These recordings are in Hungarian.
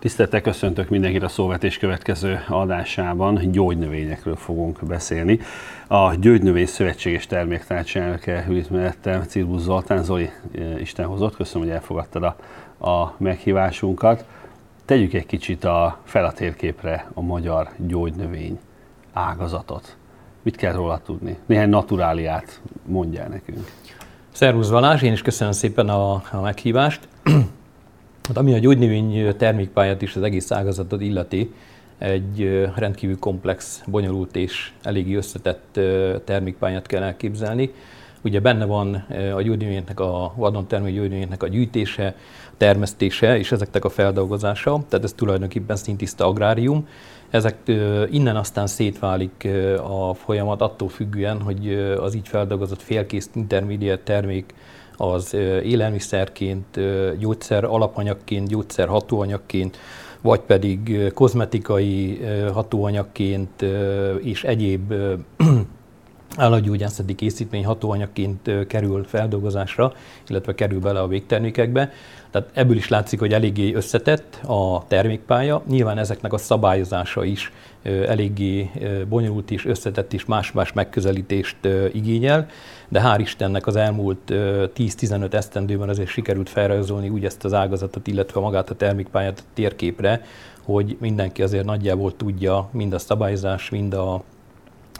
Tiszteltek, köszöntök mindenkit a Szóvetés következő adásában. Gyógynövényekről fogunk beszélni. A Gyógynövény Szövetség és Terméktárcs elnöke ült mellettem, Cirbusz Zoltán. Zoli, eh, Isten hozott, köszönöm, hogy elfogadtad a, a meghívásunkat. Tegyük egy kicsit a, fel a térképre a magyar gyógynövény ágazatot. Mit kell róla tudni? Néhány naturáliát mondjál nekünk. Szervusz Valás, én is köszönöm szépen a, a meghívást. Hát ami a gyógynövény termékpályát is az egész ágazatot illeti, egy rendkívül komplex, bonyolult és eléggé összetett termékpályát kell elképzelni. Ugye benne van a gyógynövényeknek, a vadon termő gyógynövényeknek a gyűjtése, termesztése és ezeknek a feldolgozása, tehát ez tulajdonképpen szintiszta agrárium. Ezek innen aztán szétválik a folyamat attól függően, hogy az így feldolgozott félkész intermediate termék az élelmiszerként, gyógyszer alapanyagként, gyógyszer hatóanyagként, vagy pedig kozmetikai hatóanyagként és egyéb állatgyógyászati készítmény hatóanyagként kerül feldolgozásra, illetve kerül bele a végtermékekbe. Tehát ebből is látszik, hogy eléggé összetett a termékpálya. Nyilván ezeknek a szabályozása is eléggé bonyolult és összetett és más-más megközelítést igényel, de hál' Istennek az elmúlt 10-15 esztendőben azért sikerült felrajzolni úgy ezt az ágazatot, illetve magát a termékpályát a térképre, hogy mindenki azért nagyjából tudja mind a szabályozás, mind a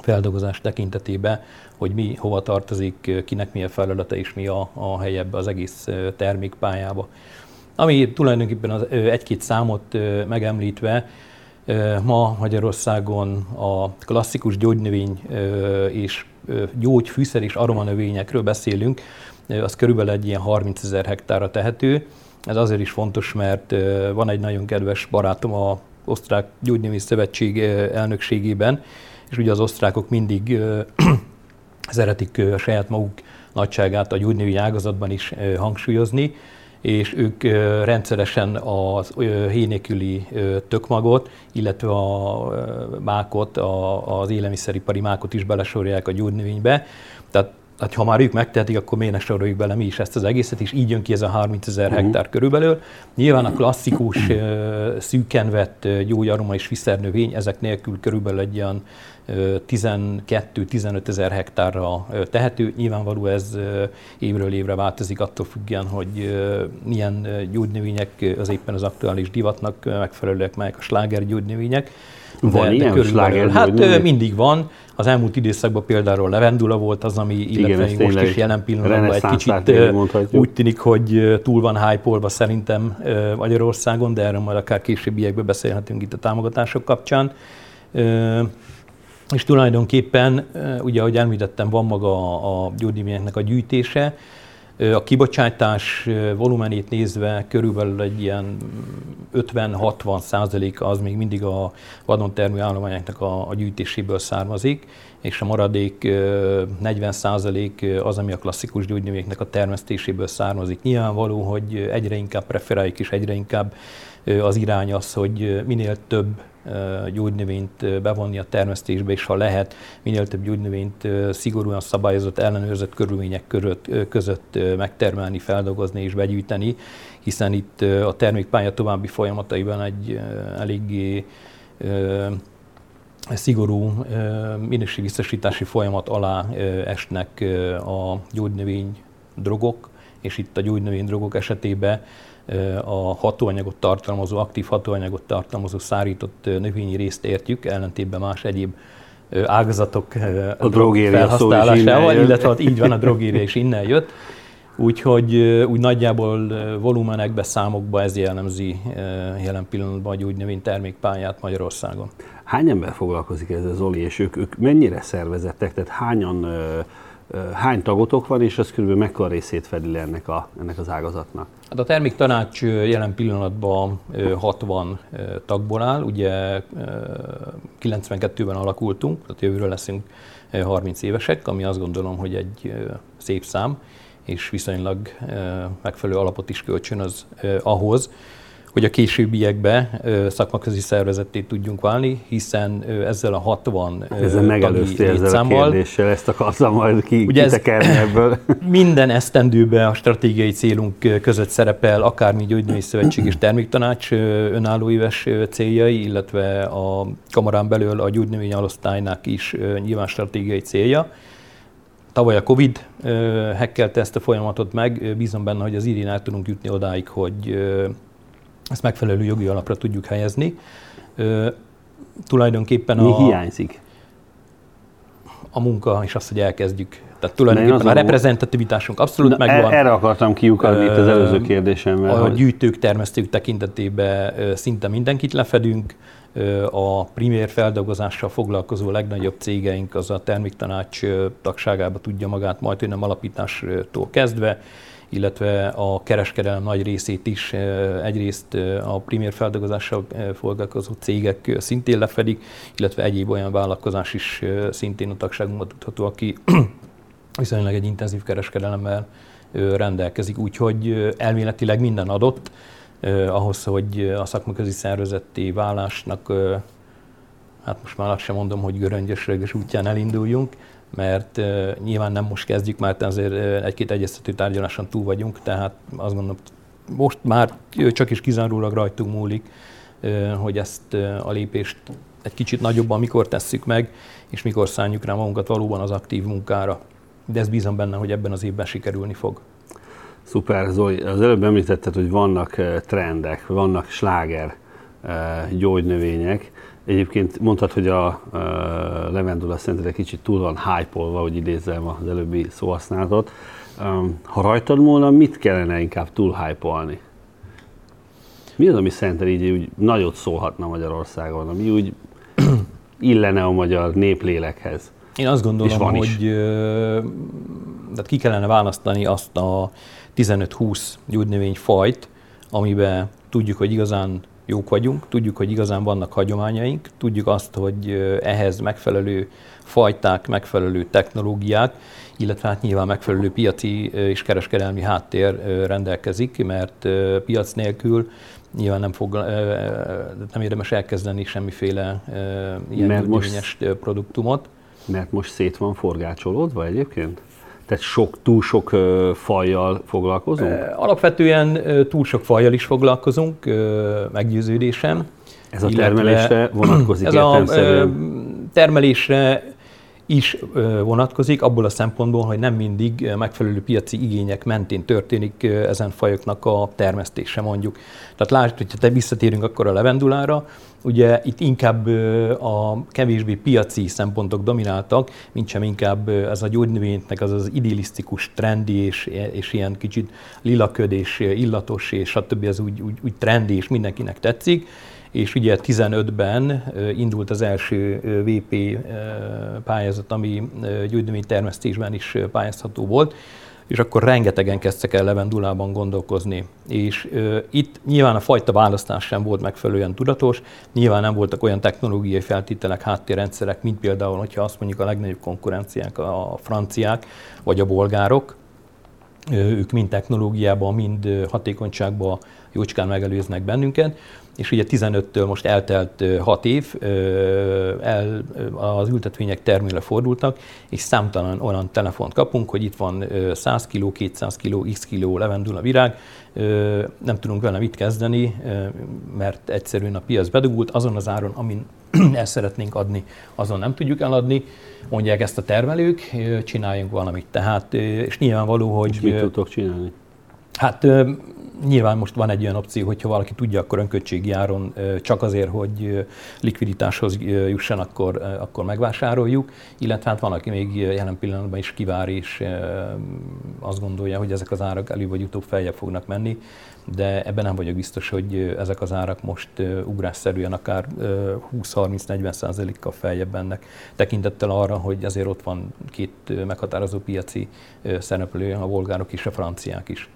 feldolgozás tekintetében, hogy mi hova tartozik, kinek milyen feladata és mi a, a helye ebbe az egész termékpályába. Ami tulajdonképpen az egy-két számot megemlítve, ma Magyarországon a klasszikus gyógynövény és gyógyfűszer és aromanövényekről beszélünk, az körülbelül egy ilyen 30 ezer hektárra tehető. Ez azért is fontos, mert van egy nagyon kedves barátom a Osztrák Gyógynövény Szövetség elnökségében, és ugye az osztrákok mindig szeretik a saját maguk nagyságát a gyógynövény ágazatban is hangsúlyozni, és ők rendszeresen az hénéküli tökmagot, illetve a mákot, az élelmiszeripari mákot is belesorolják a gyógynövénybe. Tehát hát ha már ők megtehetik, akkor miért ne soroljuk bele mi is ezt az egészet, és így jön ki ez a 30 ezer uh-huh. hektár körülbelül. Nyilván a klasszikus szűken vett gyógyaroma és viszernövény, ezek nélkül körülbelül egy olyan 12-15 ezer hektárra tehető. Nyilvánvaló ez évről évre változik attól függően, hogy milyen gyógynövények az éppen az aktuális divatnak megfelelőek, melyek a sláger gyógynövények. Van de, ilyen de sláger Hát mindig van. Az elmúlt időszakban például levendula volt az, ami, illetve Igen, most is jelen pillanatban egy kicsit úgy tűnik, hogy túl van hype szerintem Magyarországon, de erről majd akár későbbiekben beszélhetünk itt a támogatások kapcsán. És tulajdonképpen, ugye ahogy említettem, van maga a gyógynövényeknek a gyűjtése, a kibocsátás volumenét nézve körülbelül egy ilyen 50-60 százalék az még mindig a vadon termő állományoknak a, a gyűjtéséből származik, és a maradék 40 százalék az, ami a klasszikus gyógynövényeknek a termesztéséből származik. Nyilvánvaló, hogy egyre inkább preferáljuk és egyre inkább az irány az, hogy minél több gyógynövényt bevonni a termesztésbe, és ha lehet, minél több gyógynövényt szigorúan szabályozott, ellenőrzött körülmények között megtermelni, feldolgozni és begyűjteni, hiszen itt a termékpálya további folyamataiban egy eléggé szigorú minőségbiztosítási folyamat alá esnek a gyógynövény drogok, és itt a gyógynövény drogok esetében a hatóanyagot tartalmazó, aktív hatóanyagot tartalmazó szárított növényi részt értjük, ellentétben más egyéb ágazatok a felhasználásával, illetve hát így van, a drogéria is innen jött. Úgyhogy úgy nagyjából volumenekbe, számokba ez jellemzi jelen pillanatban a gyógynövény termékpályát Magyarországon. Hány ember foglalkozik ezzel, Zoli, és ők, ők mennyire szervezettek, tehát hányan hány tagotok van, és ez körülbelül mekkora részét fedi le ennek, a, ennek az ágazatnak? Hát a terméktanács jelen pillanatban 60 tagból áll, ugye 92-ben alakultunk, tehát jövőről leszünk 30 évesek, ami azt gondolom, hogy egy szép szám, és viszonylag megfelelő alapot is kölcsön az ahhoz, hogy a későbbiekbe szakmaközi szervezetté tudjunk válni, hiszen ezzel a 60 ezzel megelőzti ezzel a kérdéssel, ezt akartam majd ki, Ugye kitekerni ebből. Minden esztendőben a stratégiai célunk között szerepel akármi gyógynői szövetség és terméktanács önálló éves céljai, illetve a kamarán belül a gyógynövény alosztálynak is nyilván stratégiai célja. Tavaly a Covid hekkelte ezt a folyamatot meg, bízom benne, hogy az idén el tudunk jutni odáig, hogy ezt megfelelő jogi alapra tudjuk helyezni. Ö, tulajdonképpen Mi a... hiányzik? A munka és az, hogy elkezdjük. Tehát tulajdonképpen a reprezentativitásunk abszolút Na, megvan. Erre akartam kiukadni itt az előző kérdésemmel. A hogy... gyűjtők, termesztők tekintetében szinte mindenkit lefedünk. A primér feldolgozással foglalkozó legnagyobb cégeink az a terméktanács tagságába tudja magát majd nem alapítástól kezdve illetve a kereskedelem nagy részét is egyrészt a primér feldolgozással foglalkozó cégek szintén lefedik, illetve egyéb olyan vállalkozás is szintén a tagságunkban tudható, aki viszonylag egy intenzív kereskedelemmel rendelkezik. Úgyhogy elméletileg minden adott ahhoz, hogy a szakmaközi szervezetté válásnak, hát most már azt sem mondom, hogy göröngyös útján elinduljunk, mert uh, nyilván nem most kezdjük, mert azért uh, egy-két egyeztető tárgyaláson túl vagyunk, tehát azt gondolom, most már csak is kizárólag rajtunk múlik, uh, hogy ezt a lépést egy kicsit nagyobban mikor tesszük meg, és mikor szálljuk rá magunkat valóban az aktív munkára. De ez bízom benne, hogy ebben az évben sikerülni fog. Szuper, Zoli. Az előbb említetted, hogy vannak trendek, vannak sláger gyógynövények. Egyébként mondtad, hogy a, a levendula szerinted egy kicsit túl van hype-olva, hogy idézzem az előbbi szóhasználatot. Ha rajtad volna, mit kellene inkább túl hype-olni? Mi az, ami szerinted így úgy nagyot szólhatna Magyarországon, ami úgy illene a magyar néplélekhez? Én azt gondolom, hogy tehát ki kellene választani azt a 15-20 gyógynövény fajt, amiben tudjuk, hogy igazán jók vagyunk, tudjuk, hogy igazán vannak hagyományaink, tudjuk azt, hogy ehhez megfelelő fajták, megfelelő technológiák, illetve hát nyilván megfelelő piaci és kereskedelmi háttér rendelkezik, mert piac nélkül nyilván nem, fog, nem érdemes elkezdeni semmiféle ilyen mert most, produktumot. Mert most szét van forgácsolódva egyébként? Tehát sok, túl sok fajjal foglalkozunk? Alapvetően túl sok fajjal is foglalkozunk, meggyőződésem. Ez a termelésre vonatkozik Ez a termelésre is vonatkozik, abból a szempontból, hogy nem mindig megfelelő piaci igények mentén történik ezen fajoknak a termesztése mondjuk. Tehát lásd, hogyha te visszatérünk akkor a levendulára, ugye itt inkább a kevésbé piaci szempontok domináltak, mint sem inkább ez a gyógynövénynek az az idealisztikus, trendi és, és ilyen kicsit lilaköd és illatos és stb. az úgy, úgy, úgy trendi és mindenkinek tetszik és ugye 15-ben indult az első VP pályázat, ami gyógynövénytermesztésben is pályázható volt, és akkor rengetegen kezdtek el levendulában gondolkozni. És ö, itt nyilván a fajta választás sem volt megfelelően tudatos, nyilván nem voltak olyan technológiai feltételek, háttérrendszerek, mint például, hogyha azt mondjuk a legnagyobb konkurenciák a franciák vagy a bolgárok, ők mind technológiában, mind hatékonyságban jócskán megelőznek bennünket és ugye 15-től most eltelt 6 év, el, az ültetvények termőre fordultak, és számtalan olyan telefont kapunk, hogy itt van 100 kg, 200 kg, x kg levendula virág, nem tudunk vele mit kezdeni, mert egyszerűen a piac bedugult, azon az áron, amin ezt szeretnénk adni, azon nem tudjuk eladni, mondják ezt a termelők, csináljunk valamit. Tehát, és nyilvánvaló, hogy... És mit tudtok csinálni? Hát nyilván most van egy olyan opció, hogyha valaki tudja, akkor önköltségi áron csak azért, hogy likviditáshoz jusson, akkor, akkor megvásároljuk, illetve hát van, aki még jelen pillanatban is kivár, és azt gondolja, hogy ezek az árak előbb vagy utóbb feljebb fognak menni, de ebben nem vagyok biztos, hogy ezek az árak most ugrásszerűen akár 20-30-40 százalékkal feljebb mennek, tekintettel arra, hogy azért ott van két meghatározó piaci szereplő, a bolgárok és a franciák is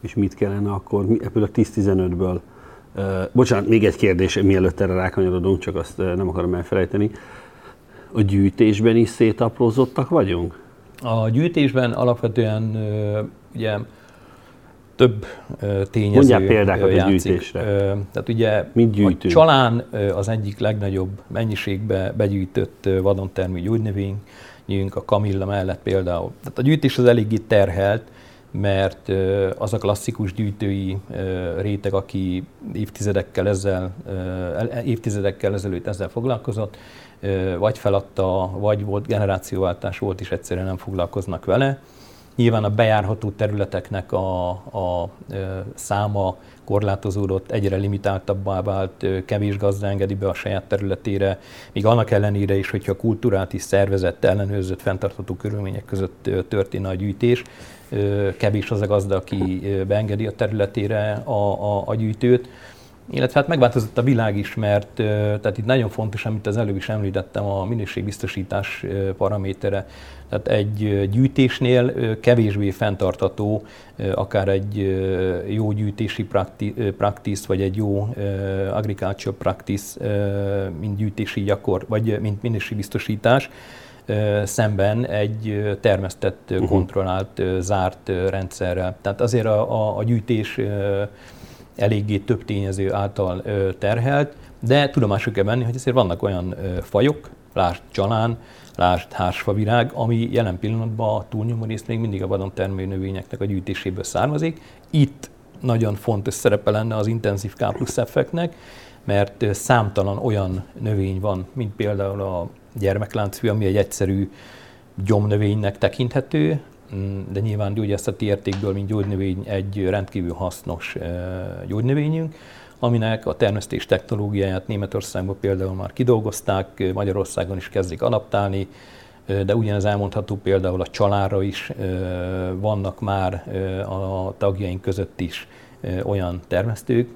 és mit kellene akkor ebből a 10-15-ből Uh, bocsánat, még egy kérdés, mielőtt erre rákanyarodunk, csak azt nem akarom elfelejteni. A gyűjtésben is szétaprózottak vagyunk? A gyűjtésben alapvetően ugye több tényező Mondjál példákat játszik. a gyűjtésre. Tehát ugye Mit gyűjtünk? a csalán az egyik legnagyobb mennyiségbe begyűjtött vadontermű gyógynövényünk, a kamilla mellett például. Tehát a gyűjtés az eléggé terhelt, mert az a klasszikus gyűjtői réteg, aki évtizedekkel, ezzel, évtizedekkel ezelőtt ezzel foglalkozott, vagy feladta, vagy volt generációváltás volt, és egyszerűen nem foglalkoznak vele. Nyilván a bejárható területeknek a, a száma korlátozódott, egyre limitáltabbá vált, kevés gazda engedi be a saját területére, míg annak ellenére is, hogyha kultúrát is szervezett, ellenőrzött, fenntartható körülmények között történne a gyűjtés, kevés az a gazda, aki beengedi a területére a, a, a gyűjtőt. Illetve hát megváltozott a világ is, mert tehát itt nagyon fontos, amit az előbb is említettem, a minőségbiztosítás paramétere. Tehát egy gyűjtésnél kevésbé fenntartató akár egy jó gyűjtési practice, vagy egy jó agriculture practice, mint gyűjtési gyakor, vagy mint minőségbiztosítás, szemben egy termesztett, uh-huh. kontrollált, zárt rendszerrel. Tehát azért a, a, a gyűjtés eléggé több tényező által terhelt, de tudomásuk kell venni, hogy azért vannak olyan fajok, lásd csalán, lásd hársfavirág, ami jelen pillanatban a túlnyomó részt még mindig a vadon termő növényeknek a gyűjtéséből származik. Itt nagyon fontos szerepe lenne az intenzív K plusz effektnek, mert számtalan olyan növény van, mint például a gyermekláncfű, ami egy egyszerű gyomnövénynek tekinthető, de nyilván gyógyászati értékből, mint gyógynövény egy rendkívül hasznos gyógynövényünk, aminek a termesztés technológiáját Németországban például már kidolgozták, Magyarországon is kezdik adaptálni, de ugyanez elmondható például a csalára is, vannak már a tagjaink között is olyan termesztők,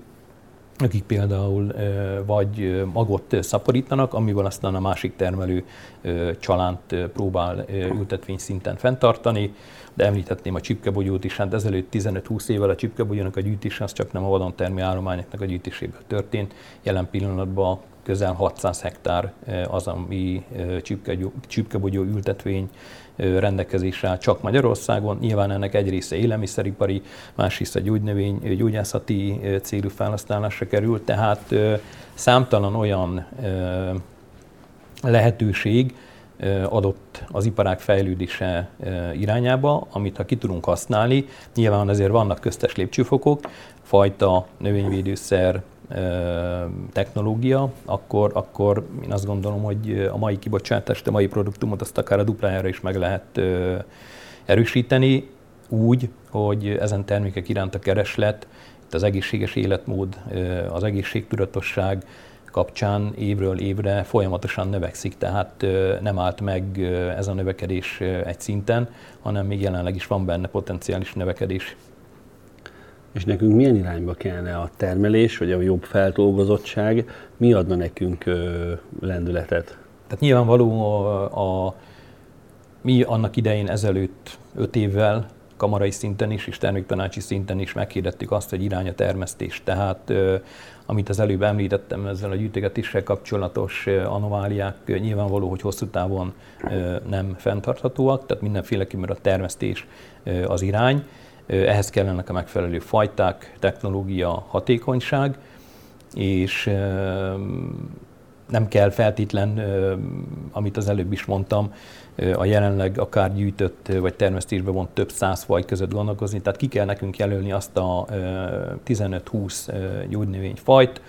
akik például vagy magot szaporítanak, amivel aztán a másik termelő csalánt próbál ültetvény szinten fenntartani, de említhetném a csipkebogyót is, hát ezelőtt 15-20 évvel a csipkebogyónak a gyűjtése az csak nem a vadon termő állományoknak a gyűjtéséből történt. Jelen pillanatban közel 600 hektár az, ami csipkebogyó ültetvény rendelkezésre áll csak Magyarországon. Nyilván ennek egy része élelmiszeripari, másrészt a gyógynövény, gyógyászati célú felhasználásra kerül, tehát számtalan olyan lehetőség adott az iparág fejlődése irányába, amit ha ki tudunk használni, nyilván azért vannak köztes lépcsőfokok, fajta növényvédőszer, technológia, akkor, akkor én azt gondolom, hogy a mai kibocsátást, a mai produktumot azt akár a duplájára is meg lehet erősíteni, úgy, hogy ezen termékek iránt a kereslet, itt az egészséges életmód, az egészségtudatosság kapcsán évről évre folyamatosan növekszik, tehát nem állt meg ez a növekedés egy szinten, hanem még jelenleg is van benne potenciális növekedés. És nekünk milyen irányba kellene a termelés, vagy a jobb feldolgozottság, mi adna nekünk ö, lendületet? Tehát nyilvánvaló a, a, mi annak idején ezelőtt öt évvel kamarai szinten is és terméktanácsi szinten is meghirdettük azt, hogy irány a termesztés. Tehát ö, amit az előbb említettem, ezzel a gyűjtögetéssel kapcsolatos anomáliák nyilvánvaló, hogy hosszú távon nem fenntarthatóak, tehát mindenféleképpen a termesztés az irány. Ehhez kellenek a megfelelő fajták, technológia, hatékonyság, és nem kell feltétlen, amit az előbb is mondtam, a jelenleg akár gyűjtött vagy termesztésbe vont több száz faj között gondolkozni, tehát ki kell nekünk jelölni azt a 15-20 gyógynövényfajt,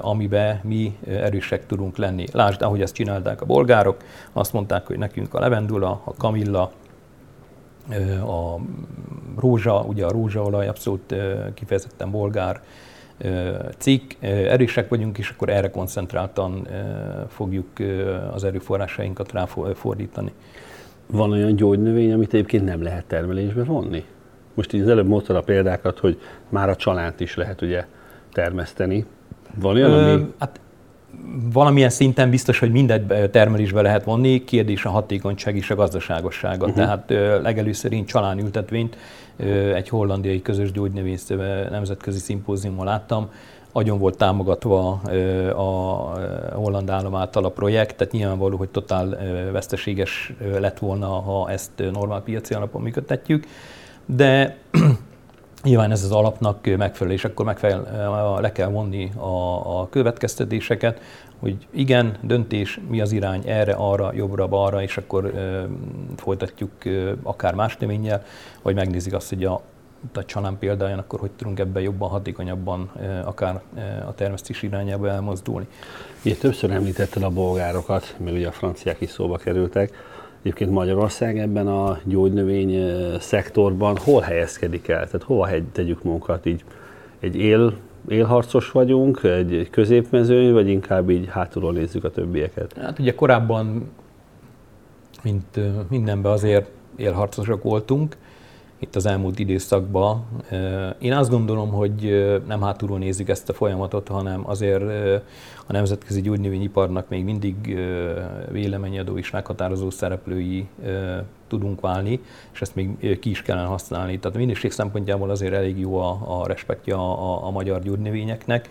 amiben mi erősek tudunk lenni. Lásd, ahogy ezt csinálták a bolgárok, azt mondták, hogy nekünk a levendula, a kamilla, a rózsa, ugye a rózsaolaj abszolút kifejezetten bolgár cikk, erősek vagyunk, és akkor erre koncentráltan fogjuk az erőforrásainkat ráfordítani. Van olyan gyógynövény, amit egyébként nem lehet termelésbe vonni? Most így az előbb mondtad a példákat, hogy már a csalánt is lehet ugye termeszteni. Van olyan, ami... Hát valamilyen szinten biztos, hogy mindegy termelésbe lehet vonni, kérdés a hatékonyság és a gazdaságossága. Uh-huh. Tehát legelőször én csalánültetvényt egy hollandiai közös gyógynövény nemzetközi szimpóziumon láttam, agyon volt támogatva a holland állam által a projekt, tehát nyilvánvaló, hogy totál veszteséges lett volna, ha ezt normál piaci alapon működtetjük. De Nyilván ez az alapnak megfelel, és akkor megfelel, le kell vonni a, a következtetéseket, hogy igen, döntés, mi az irány erre, arra, jobbra, balra, és akkor ö, folytatjuk ö, akár más növényel, vagy megnézik azt, hogy a, a csalán példáján, akkor hogy tudunk ebben jobban, hatékonyabban ö, akár ö, a termesztés irányába elmozdulni. Ugye többször említetted a bolgárokat, meg ugye a franciák is szóba kerültek. Egyébként Magyarország ebben a gyógynövény szektorban hol helyezkedik el? Tehát hova tegyük magunkat így? Egy él élharcos vagyunk, egy, egy középmezőny, vagy inkább így hátulról nézzük a többieket? Hát ugye korábban, mint mindenben azért élharcosok voltunk, itt az elmúlt időszakban. Én azt gondolom, hogy nem hátulról nézzük ezt a folyamatot, hanem azért a nemzetközi gyógynövényiparnak még mindig véleményadó és meghatározó szereplői tudunk válni, és ezt még ki is kellene használni. Tehát a minőség szempontjából azért elég jó a, a respektja a, a magyar gyógynövényeknek.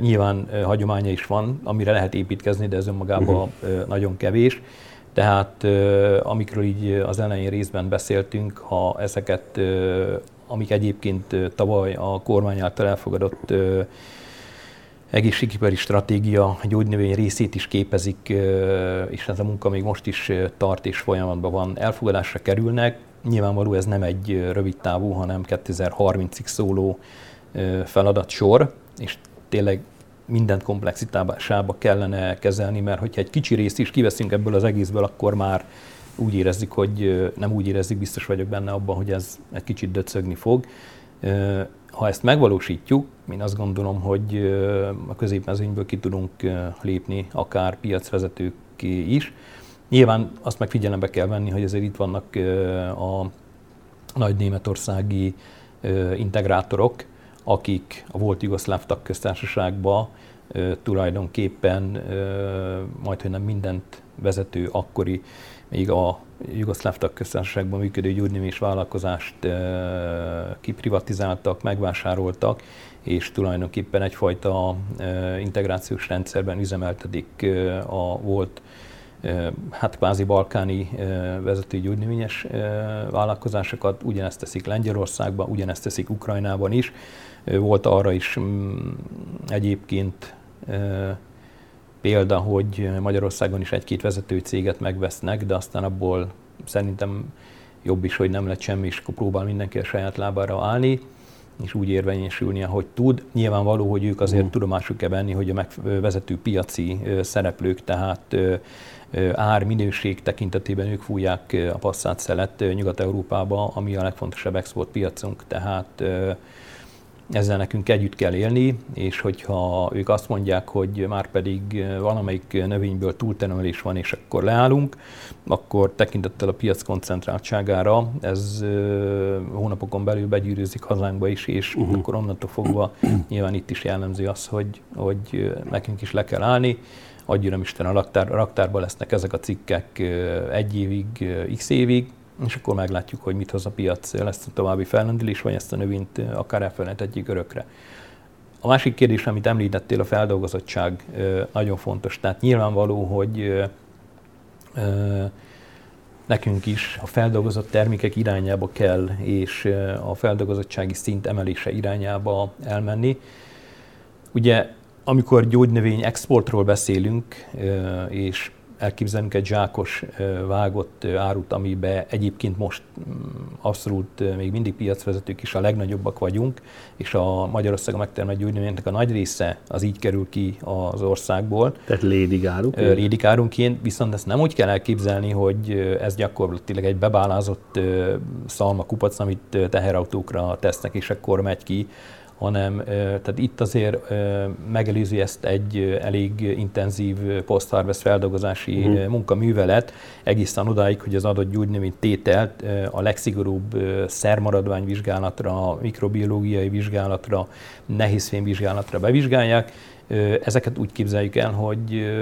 Nyilván hagyománya is van, amire lehet építkezni, de ez önmagában uh-huh. nagyon kevés. Tehát amikről így az elején részben beszéltünk, ha ezeket, amik egyébként tavaly a kormány által elfogadott egészségipari stratégia gyógynövény részét is képezik, és ez a munka még most is tart és folyamatban van, elfogadásra kerülnek. Nyilvánvaló ez nem egy rövid távú, hanem 2030-ig szóló feladatsor, és tényleg mindent komplexitásába kellene kezelni, mert hogyha egy kicsi részt is kiveszünk ebből az egészből, akkor már úgy érezzük, hogy nem úgy érezzük, biztos vagyok benne abban, hogy ez egy kicsit döcögni fog. Ha ezt megvalósítjuk, én azt gondolom, hogy a középmezőnyből ki tudunk lépni, akár piacvezetők is. Nyilván azt meg figyelembe kell venni, hogy ezért itt vannak a nagy németországi integrátorok, akik a volt Jugoszláv tagköztársaságba tulajdonképpen majd, hogy nem mindent vezető akkori, még a Jugoszláv tagköztársaságban működő gyógynövés vállalkozást kiprivatizáltak, megvásároltak, és tulajdonképpen egyfajta integrációs rendszerben üzemeltedik a volt hát kvázi balkáni vezető gyógynövényes vállalkozásokat, ugyanezt teszik Lengyelországban, ugyanezt teszik Ukrajnában is. Volt arra is mm, egyébként példa, hogy Magyarországon is egy-két vezető céget megvesznek, de aztán abból szerintem jobb is, hogy nem lett semmi, és próbál mindenki a saját lábára állni és úgy érvényesülni, ahogy tud. Nyilvánvaló, hogy ők azért mm. tudomásuk kell venni, hogy a megvezető piaci szereplők, tehát ár, minőség tekintetében ők fújják a passzát szelet Nyugat-Európába, ami a legfontosabb exportpiacunk, tehát ezzel nekünk együtt kell élni, és hogyha ők azt mondják, hogy már pedig valamelyik növényből túltermelés van, és akkor leállunk, akkor tekintettel a piac koncentráltságára ez hónapokon belül begyűrűzik hazánkba is, és uh-huh. akkor onnantól fogva nyilván itt is jellemző az, hogy, hogy nekünk is le kell állni. Adjön Isten a raktár, a raktárban lesznek ezek a cikkek egy évig, x évig, és akkor meglátjuk, hogy mit hoz a piac, lesz további fellendülés, vagy ezt a növényt akár elfelejtetjük örökre. A másik kérdés, amit említettél, a feldolgozottság nagyon fontos. Tehát nyilvánvaló, hogy nekünk is a feldolgozott termékek irányába kell, és a feldolgozottsági szint emelése irányába elmenni. Ugye, amikor gyógynövény exportról beszélünk, és elképzelünk egy zsákos vágott árut, amiben egyébként most mm, abszolút még mindig piacvezetők is a legnagyobbak vagyunk, és a Magyarországon megtermelt gyógynövényeknek a nagy része az így kerül ki az országból. Tehát lédigárunk? Lédigárunként, viszont ezt nem úgy kell elképzelni, hogy ez gyakorlatilag egy bebálázott szalma kupac, amit teherautókra tesznek, és akkor megy ki, hanem tehát itt azért megelőzi ezt egy elég intenzív post-harvest feldolgozási uh-huh. munkaművelet, egészen odáig, hogy az adott gyógynövény tételt a legszigorúbb szermaradványvizsgálatra, mikrobiológiai vizsgálatra, nehézfémvizsgálatra bevizsgálják, Ezeket úgy képzeljük el, hogy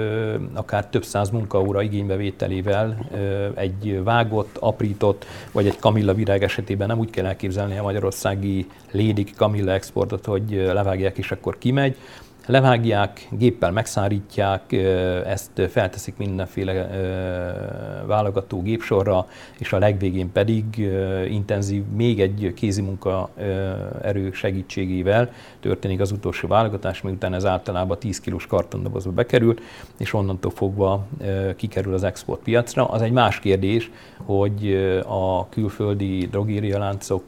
akár több száz munkaóra igénybevételével egy vágott, aprított, vagy egy kamilla virág esetében nem úgy kell elképzelni a magyarországi lédik kamilla exportot, hogy levágják és akkor kimegy, levágják, géppel megszárítják, ezt felteszik mindenféle válogató gépsorra, és a legvégén pedig intenzív, még egy kézimunka erő segítségével történik az utolsó válogatás, miután ez általában 10 kilós kartondobozba bekerül, és onnantól fogva kikerül az exportpiacra. Az egy más kérdés, hogy a külföldi drogérialáncok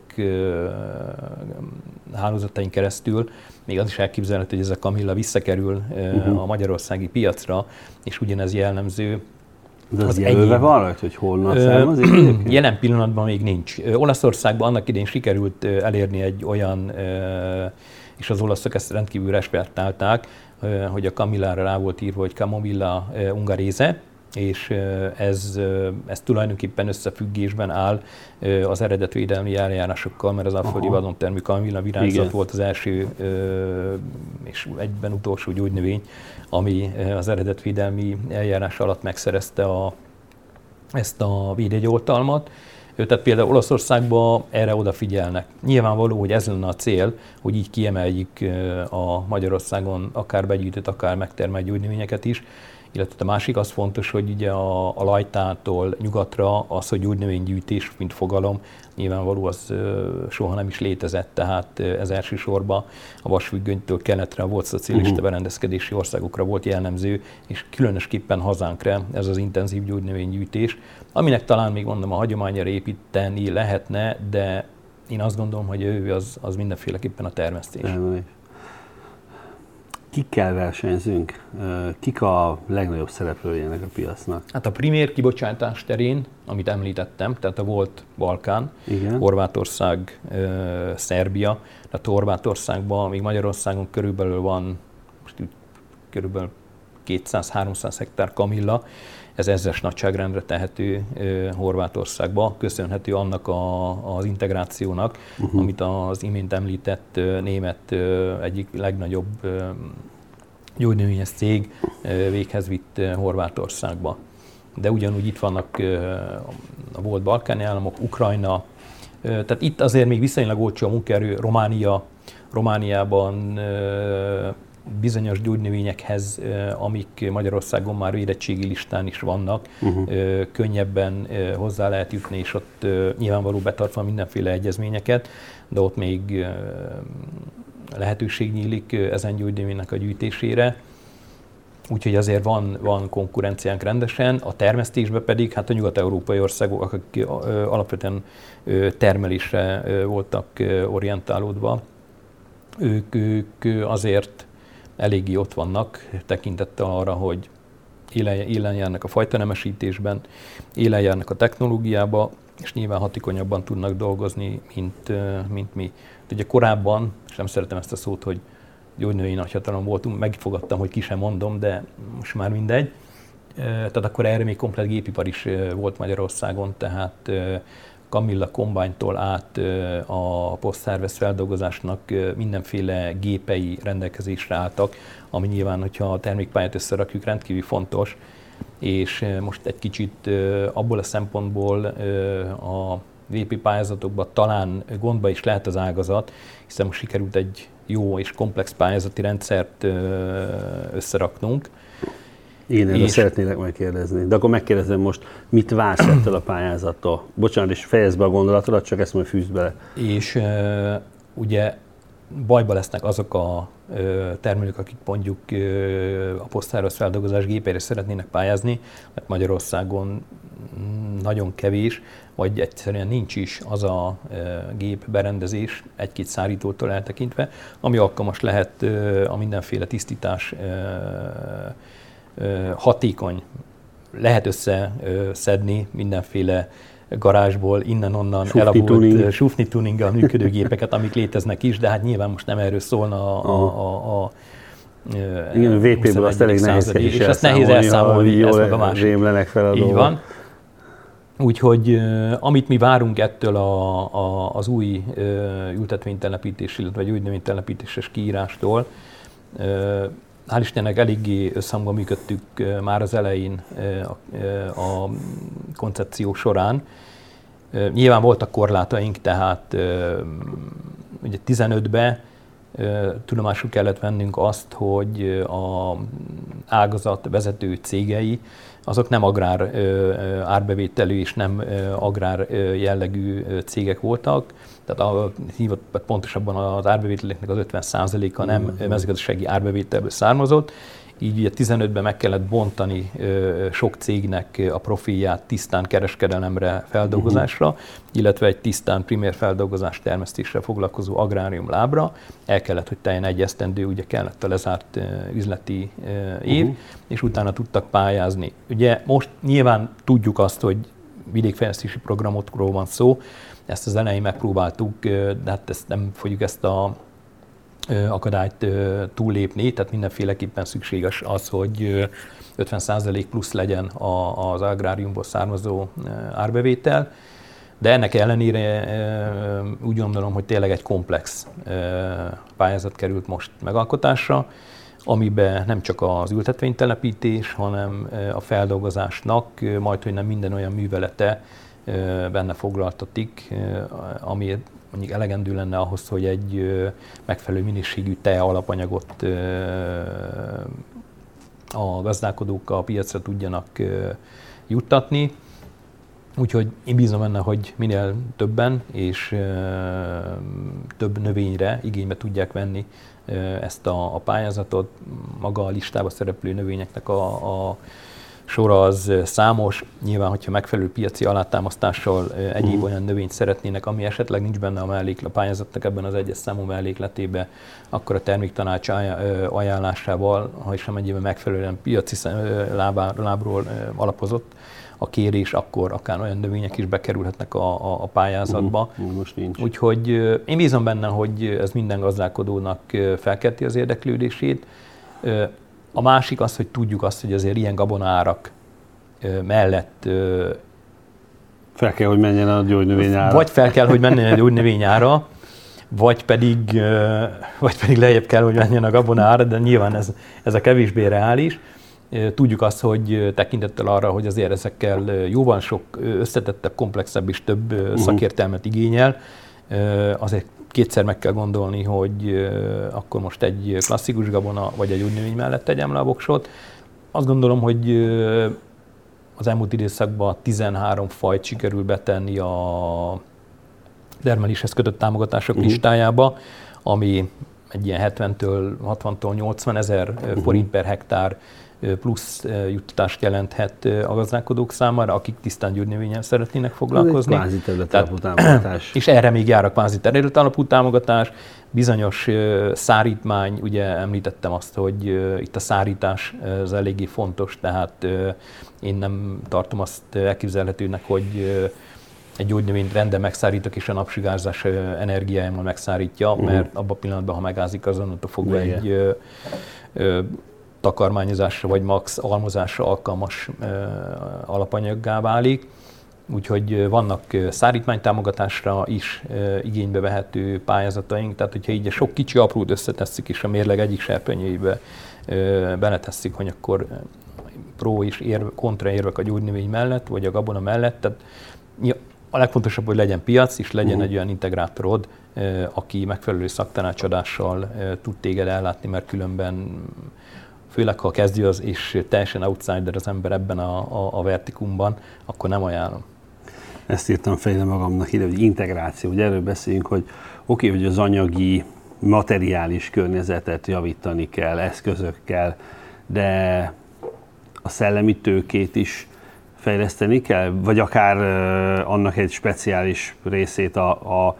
hálózatain keresztül még az is elképzelhető, hogy ez a kamilla visszakerül uh-huh. a magyarországi piacra, és ugyanez jellemző de az, az jelölve van rajta, hogy honnan származik? Jelen pillanatban még nincs. Olaszországban annak idén sikerült elérni egy olyan, és az olaszok ezt rendkívül respektálták, hogy a kamillára rá volt írva, hogy Camomilla ungaréze, és ez, ez tulajdonképpen összefüggésben áll az eredetvédelmi eljárásokkal, mert az alföldi vadontermű kamilla virágzat volt az első és egyben utolsó gyógynövény, ami az eredetvédelmi eljárás alatt megszerezte a, ezt a védjegyoltalmat. Tehát például Olaszországban erre odafigyelnek. Nyilvánvaló, hogy ez lenne a cél, hogy így kiemeljük a Magyarországon akár begyűjtött, akár megtermelt gyógynövényeket is, illetve a másik az fontos, hogy ugye a, a lajtától nyugatra az, hogy gyógynövénygyűjtés, mint fogalom, nyilvánvaló az soha nem is létezett, tehát ez elsősorban a vasfüggönytől keletre, volt szocialista uh-huh. berendezkedési országokra volt jellemző, és különösképpen hazánkra ez az intenzív gyógynövénygyűjtés, aminek talán még mondom a hagyományra építeni lehetne, de én azt gondolom, hogy a jövő az, az mindenféleképpen a termesztés. Kikkel versenyzünk? Kik a legnagyobb szereplői ennek a piacnak? Hát a primér kibocsátás terén, amit említettem, tehát a volt Balkán, Igen. Horvátország, Szerbia, tehát Horvátországban, még Magyarországon körülbelül van körülbelül 200-300 hektár kamilla, ez ezres nagyságrendre tehető Horvátországba, köszönhető annak a, az integrációnak, uh-huh. amit az imént említett német egyik legnagyobb gyógynövényes cég véghez vitt Horvátországba. De ugyanúgy itt vannak a volt balkáni államok, Ukrajna, tehát itt azért még viszonylag olcsó a munkaerő, Románia, Romániában bizonyos gyógynövényekhez, amik Magyarországon már érettségi listán is vannak, uh-huh. könnyebben hozzá lehet jutni, és ott nyilvánvaló betartva mindenféle egyezményeket, de ott még lehetőség nyílik ezen gyógynövénynek a gyűjtésére. Úgyhogy azért van, van konkurenciánk rendesen, a termesztésben pedig hát a nyugat-európai országok, akik alapvetően termelésre voltak orientálódva, ők, ők azért eléggé ott vannak, tekintettel arra, hogy élen járnak a fajtanemesítésben, élen járnak a technológiába, és nyilván hatékonyabban tudnak dolgozni, mint, mint mi. Ugye korábban, és nem szeretem ezt a szót, hogy gyógynői nagyhatalom voltunk, megfogadtam, hogy ki sem mondom, de most már mindegy. Tehát akkor erre még komplet gépipar is volt Magyarországon, tehát Camilla kombánytól át a posztszervesz feldolgozásnak mindenféle gépei rendelkezésre álltak, ami nyilván, hogyha a termékpályát összerakjuk, rendkívül fontos, és most egy kicsit abból a szempontból a VP pályázatokban talán gondba is lehet az ágazat, hiszen most sikerült egy jó és komplex pályázati rendszert összeraknunk, én erről és... szeretnélek majd kérdezni. De akkor megkérdezem most, mit vársz ettől a pályázattól? Bocsánat, és fejezd be a gondolatodat, csak ezt majd fűzd bele. És ugye bajba lesznek azok a termelők, akik mondjuk a posztáros feldolgozás gépére szeretnének pályázni, mert Magyarországon nagyon kevés, vagy egyszerűen nincs is az a gép berendezés egy-két szárítótól eltekintve, ami alkalmas lehet a mindenféle tisztítás hatékony, lehet összeszedni mindenféle garázsból, innen-onnan elavult tuning. sufni tuninggal működő gépeket, amik léteznek is, de hát nyilván most nem erről szólna a, a, a, a igen, VP-ből azt elég nehéz És azt nehéz elszámolni, ez meg a másik. fel a Így van. Úgyhogy amit mi várunk ettől a, a, az új ültetvénytelepítés, illetve gyógynövénytelepítéses kiírástól, hál' Istennek eléggé összhangban működtük már az elején a koncepció során. Nyilván voltak korlátaink, tehát ugye 15-ben tudomásul kellett vennünk azt, hogy a ágazat vezető cégei azok nem agrár árbevételű és nem agrár jellegű cégek voltak, tehát a, pontosabban az árbevételeknek az 50%-a nem mm-hmm. mezőgazdasági árbevételből származott, így ugye 15-ben meg kellett bontani sok cégnek a profilját tisztán kereskedelemre, feldolgozásra, uh-huh. illetve egy tisztán primér feldolgozás termesztésre foglalkozó agrárium lábra. El kellett, hogy teljen egy esztendő, ugye kellett a lezárt üzleti év, uh-huh. és utána tudtak pályázni. Ugye most nyilván tudjuk azt, hogy vidékfejlesztési programokról van szó, ezt az elején megpróbáltuk, de hát ezt nem fogjuk ezt a akadályt túllépni, tehát mindenféleképpen szükséges az, hogy 50% plusz legyen az agráriumból származó árbevétel, de ennek ellenére úgy gondolom, hogy tényleg egy komplex pályázat került most megalkotásra, amiben nem csak az ültetvénytelepítés, hanem a feldolgozásnak majd, hogy nem minden olyan művelete benne foglaltatik, ami mondjuk elegendő lenne ahhoz, hogy egy megfelelő minőségű te alapanyagot a gazdálkodók a piacra tudjanak juttatni. Úgyhogy én bízom benne, hogy minél többen és több növényre igénybe tudják venni ezt a, a pályázatot. Maga a listába szereplő növényeknek a, a sora az számos. Nyilván, hogyha megfelelő piaci alátámasztással egyéb uh-huh. olyan növényt szeretnének, ami esetleg nincs benne a mellékle, pályázatnak ebben az egyes számú mellékletébe, akkor a terméktanács ajánlásával, ha is amennyiben megfelelően piaci lábról alapozott, a kérés, akkor akár olyan növények is bekerülhetnek a, a, a pályázatba. Uh-huh. Most nincs. Úgyhogy én bízom benne, hogy ez minden gazdálkodónak felkelti az érdeklődését. A másik az, hogy tudjuk azt, hogy azért ilyen gabonárak mellett fel kell, hogy menjen a gyógynövényára. Vagy fel kell, hogy menjen a gyógynövényára, vagy pedig, vagy pedig lejjebb kell, hogy menjen a gabonára, de nyilván ez, ez a kevésbé reális. Tudjuk azt, hogy tekintettel arra, hogy azért ezekkel jóval sok összetettebb, komplexebb és több uh-huh. szakértelmet igényel, azért kétszer meg kell gondolni, hogy akkor most egy klasszikus gabona vagy egy új mellett tegyem le a voksot. Azt gondolom, hogy az elmúlt időszakban 13 fajt sikerül betenni a termeléshez kötött támogatások uh-huh. listájába, ami egy ilyen 70-től 60-tól 80 ezer uh-huh. forint per hektár plusz juttatást jelenthet a gazdálkodók számára, akik tisztán gyógynövényen szeretnének foglalkozni. Ez kvázi alapú támogatás. És erre még jár a kvázi terület alapú támogatás. Bizonyos szárítmány, ugye említettem azt, hogy itt a szárítás az eléggé fontos, tehát én nem tartom azt elképzelhetőnek, hogy egy gyógynövényt rendben megszárítok, és a napsugárzás energiájával megszárítja, uh-huh. mert abban a pillanatban, ha megázik, azonnantól fogva egy takarmányozásra vagy max almozásra alkalmas alapanyaggá válik. Úgyhogy vannak szárítmánytámogatásra is igénybe vehető pályázataink, tehát hogyha így sok kicsi aprót összetesszük és a mérleg egyik serpenyőjébe beletesszük, hogy akkor pro és érve, kontra érvek a gyógynövény mellett, vagy a gabona mellett, tehát a legfontosabb, hogy legyen piac, és legyen uh-huh. egy olyan integrátorod, aki megfelelő szaktanácsadással tud téged ellátni, mert különben főleg ha kezdő az, és teljesen outsider az ember ebben a, a, a vertikumban, akkor nem ajánlom. Ezt írtam fejre magamnak ide, hogy integráció, hogy erről beszéljünk, hogy oké, okay, hogy az anyagi, materiális környezetet javítani kell, eszközökkel, de a szellemi tőkét is fejleszteni kell, vagy akár annak egy speciális részét a, a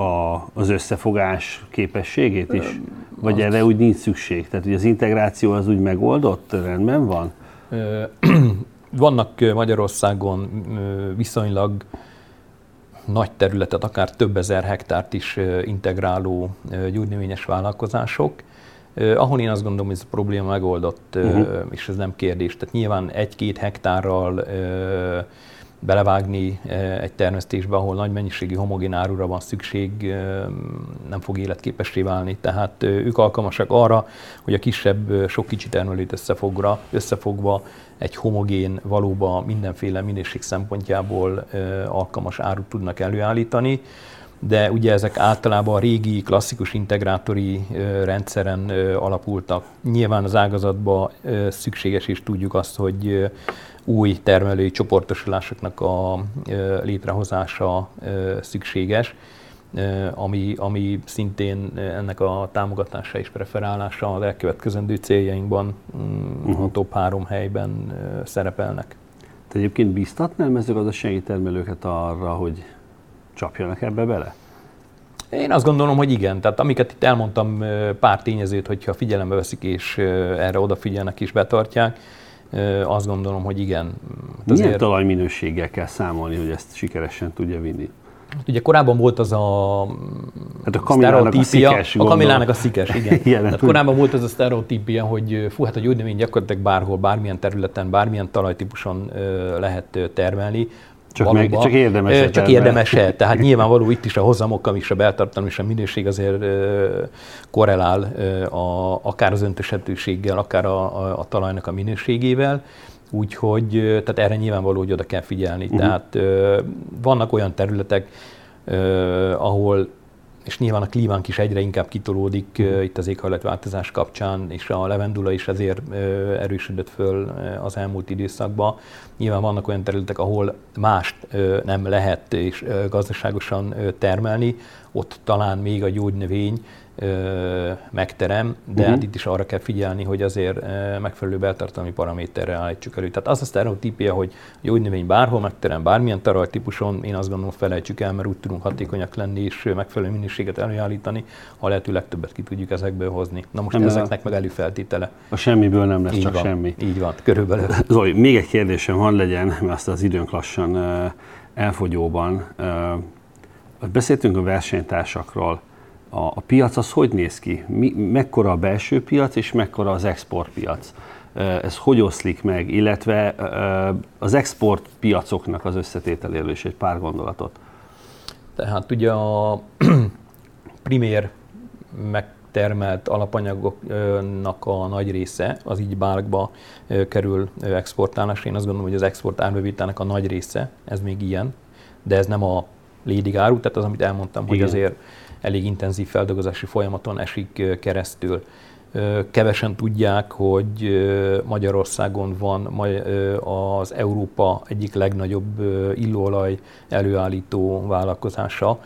a, az összefogás képességét is? Vagy Azt... erre úgy nincs szükség? Tehát, hogy az integráció az úgy megoldott, rendben van? Vannak Magyarországon viszonylag nagy területet, akár több ezer hektárt is integráló gyógynövényes vállalkozások, ahol én azt gondolom, hogy ez a probléma megoldott, uh-huh. és ez nem kérdés. Tehát nyilván egy-két hektárral belevágni eh, egy termesztésbe, ahol nagy mennyiségű homogén árura van szükség, eh, nem fog életképessé válni. Tehát eh, ők alkalmasak arra, hogy a kisebb, sok kicsi termelőt összefogva, összefogva egy homogén, valóban mindenféle minőség szempontjából alkalmas árut tudnak előállítani. de ugye ezek általában a régi klasszikus integrátori rendszeren alapultak. Nyilván az ágazatban szükséges is tudjuk azt, hogy új termelői csoportosulásoknak a létrehozása szükséges, ami, ami szintén ennek a támogatása és preferálása az elkövetkezendő céljainkban uh-huh. a top három helyben szerepelnek. Te egyébként bíztatnál mezőgazdasági termelőket arra, hogy csapjanak ebbe bele? Én azt gondolom, hogy igen. Tehát amiket itt elmondtam, pár tényezőt, hogyha figyelembe veszik és erre odafigyelnek és betartják, azt gondolom, hogy igen. Hát Milyen azért... talajminőséggel kell számolni, hogy ezt sikeresen tudja vinni? Ugye korábban volt az a hát a kamilának a szikes, A kamilának a szikes, igen. igen hát korábban volt az a sztereotípia, hogy fú, hát a gyógynövény gyakorlatilag bárhol, bármilyen területen, bármilyen talajtípuson lehet termelni. Csak, meg, csak érdemes Csak érdemes. Tehát nyilvánvaló itt is a hozamok, is a beltartalom és a minőség azért korrelál a, akár az öntözhetőséggel, akár a, a, a talajnak a minőségével. Úgyhogy tehát erre nyilvánvaló, hogy oda kell figyelni. Uh-huh. Tehát vannak olyan területek, ahol és nyilván a klímánk is egyre inkább kitolódik uh, itt az éghajlatváltozás kapcsán, és a levendula is ezért uh, erősödött föl az elmúlt időszakban. Nyilván vannak olyan területek, ahol mást uh, nem lehet és uh, gazdaságosan uh, termelni, ott talán még a gyógynövény megterem, de uh-huh. hát itt is arra kell figyelni, hogy azért megfelelő beltartalmi paraméterre állítsuk elő. Tehát az a sztereotípia, hogy jó növény bárhol megterem, bármilyen tarajtípuson, én azt gondolom felejtsük el, mert úgy tudunk hatékonyak lenni és megfelelő minőséget előállítani, ha lehető legtöbbet ki tudjuk ezekből hozni. Na most nem ezeknek meg előfeltétele. A semmiből nem lesz így csak van, semmi. Így van, körülbelül. Zoli, még egy kérdésem van legyen, mert azt az időnk lassan elfogyóban. Beszéltünk a versenytársakról a, a piac az hogy néz ki? Mi, mekkora a belső piac és mekkora az exportpiac? Ez hogy oszlik meg, illetve az exportpiacoknak az összetételéről is egy pár gondolatot. Tehát ugye a primér megtermelt alapanyagoknak a nagy része az így bálkba kerül exportálásra. Én azt gondolom, hogy az export árbevételnek a nagy része, ez még ilyen, de ez nem a lédig áru, tehát az, amit elmondtam, Igen. hogy azért elég intenzív feldolgozási folyamaton esik keresztül. Kevesen tudják, hogy Magyarországon van az Európa egyik legnagyobb illóolaj előállító vállalkozása,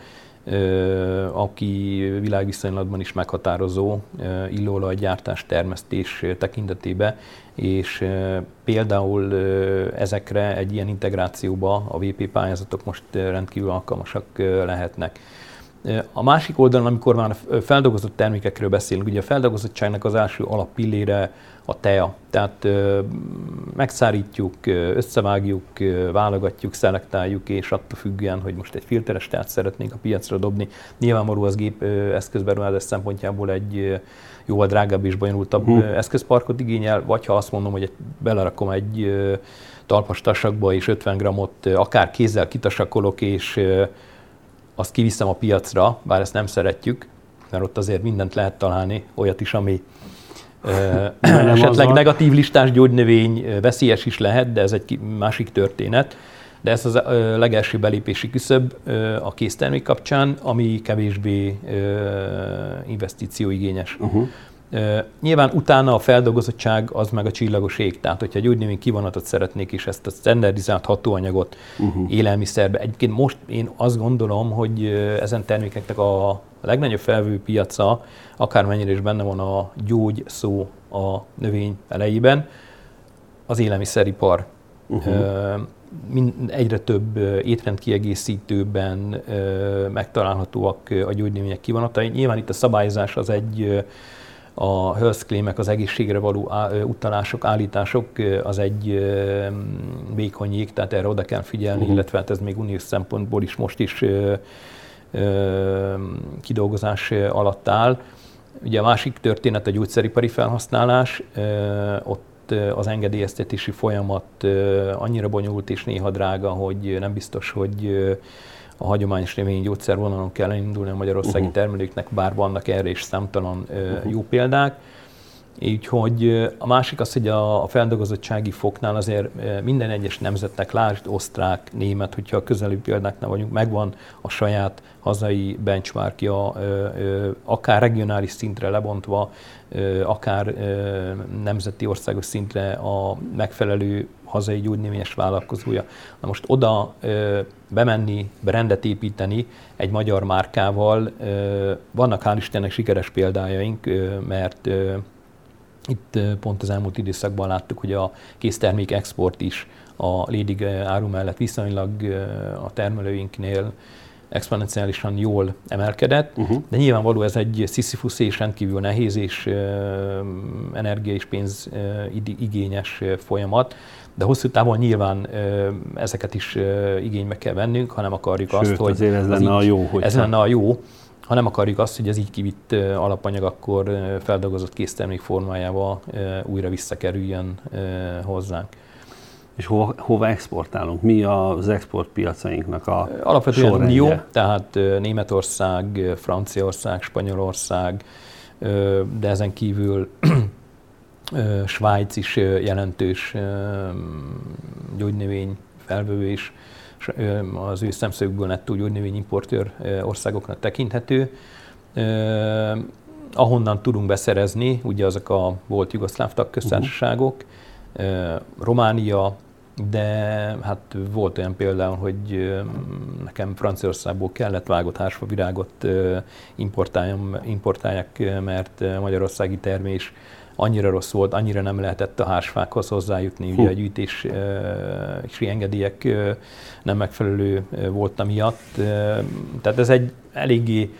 aki világviszonylatban is meghatározó illóolajgyártás termesztés tekintetében, és például ezekre egy ilyen integrációba a VP pályázatok most rendkívül alkalmasak lehetnek. A másik oldalon, amikor már feldolgozott termékekről beszélünk, ugye a feldolgozottságnak az első alappillére a tea. Tehát megszárítjuk, összevágjuk, válogatjuk, szelektáljuk, és attól függően, hogy most egy filteres teát szeretnénk a piacra dobni, nyilvánvaló az gép eszközberuházás szempontjából egy jóval drágább és bonyolultabb hmm. eszközparkot igényel, vagy ha azt mondom, hogy belerakom egy talpas tasakba és 50 grammot akár kézzel kitasakolok, és azt kiviszem a piacra, bár ezt nem szeretjük, mert ott azért mindent lehet találni, olyat is, ami esetleg negatív listás gyógynövény veszélyes is lehet, de ez egy másik történet. De ez az legelső belépési küszöb a késztermék kapcsán, ami kevésbé investícióigényes. Uh-huh. Nyilván utána a feldolgozottság az meg a csillagos ég. Tehát, hogyha egy úgynevezett kivonatot szeretnék, és ezt a standardizált hatóanyagot uh-huh. élelmiszerbe. Egyébként most én azt gondolom, hogy ezen termékeknek a legnagyobb felvő piaca, akármennyire is benne van a gyógy szó a növény elejében, az élelmiszeripar. Uh-huh. Egyre több étrendkiegészítőben megtalálhatóak a gyógynövények kivonatai. Nyilván itt a szabályozás az egy a health claimek, az egészségre való utalások, állítások az egy vékony jég, tehát erre oda kell figyelni, uh-huh. illetve hát ez még uniós szempontból is most is kidolgozás alatt áll. Ugye a másik történet a gyógyszeripari felhasználás, ott az engedélyeztetési folyamat annyira bonyolult és néha drága, hogy nem biztos, hogy a hagyományos remény gyógyszervonalon kell indulni a magyarországi uh-huh. termelőknek, bár vannak erre is számtalan uh-huh. jó példák. Úgyhogy a másik az, hogy a feldolgozottsági foknál azért minden egyes nemzetnek, lásd, osztrák, német, hogyha a közelű példáknál vagyunk, megvan a saját hazai benchmarkja, akár regionális szintre lebontva, akár nemzeti országos szintre a megfelelő hazai gyógynövényes vállalkozója. Na most oda bemenni, rendet építeni egy magyar márkával, vannak hál' Istennek sikeres példájaink, mert itt pont az elmúlt időszakban láttuk, hogy a késztermék export is a lédig áru mellett viszonylag a termelőinknél exponenciálisan jól emelkedett, uh-huh. de nyilvánvaló ez egy sziszifuszi és rendkívül nehéz és energia és pénz igényes folyamat, de hosszú távon nyilván ezeket is igénybe kell vennünk, ha nem akarjuk Sőt, azt, hogy ez lenne így, a jó. Hogyha... Ez lenne a jó, ha nem akarjuk azt, hogy ez így kivitt alapanyag akkor feldolgozott késztermék formájába újra visszakerüljön hozzánk. És hova, hova exportálunk? Mi az exportpiacainknak a Alapvetően Unió, tehát Németország, Franciaország, Spanyolország, de ezen kívül Svájc is jelentős gyógynövény felvevő is az ő szemszögből nettó gyógynövényimportőr országoknak tekinthető. Ahonnan tudunk beszerezni, ugye azok a volt jugoszláv tagköztársaságok, uh-huh. Románia, de hát volt olyan például, hogy nekem Franciaországból kellett vágott hársfa virágot importálják, mert magyarországi termés annyira rossz volt, annyira nem lehetett a hársfákhoz hozzájutni, ugye a gyűjtési engedélyek nem megfelelő volt miatt. Tehát ez egy eléggé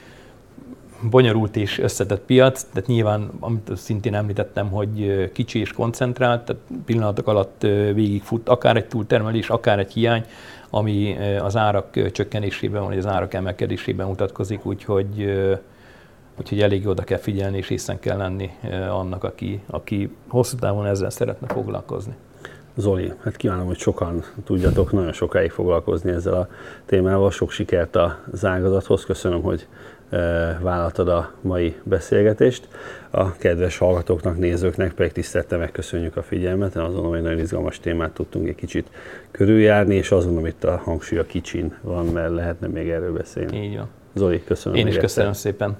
bonyolult és összetett piac, tehát nyilván, amit szintén említettem, hogy kicsi és koncentrált, tehát pillanatok alatt végigfut akár egy túltermelés, akár egy hiány, ami az árak csökkenésében, vagy az árak emelkedésében mutatkozik, úgyhogy Úgyhogy elég oda kell figyelni, és hiszen kell lenni annak, aki, aki hosszú távon ezzel szeretne foglalkozni. Zoli, hát kívánom, hogy sokan tudjatok nagyon sokáig foglalkozni ezzel a témával. Sok sikert az ágazathoz. Köszönöm, hogy vállaltad a mai beszélgetést. A kedves hallgatóknak, nézőknek pedig tisztelte megköszönjük a figyelmet. Én azon, hogy nagyon izgalmas témát tudtunk egy kicsit körüljárni, és azon, amit a hangsúly a kicsin van, mert lehetne még erről beszélni. Így van. Zoli, köszönöm. Én is köszönöm egyszer. szépen.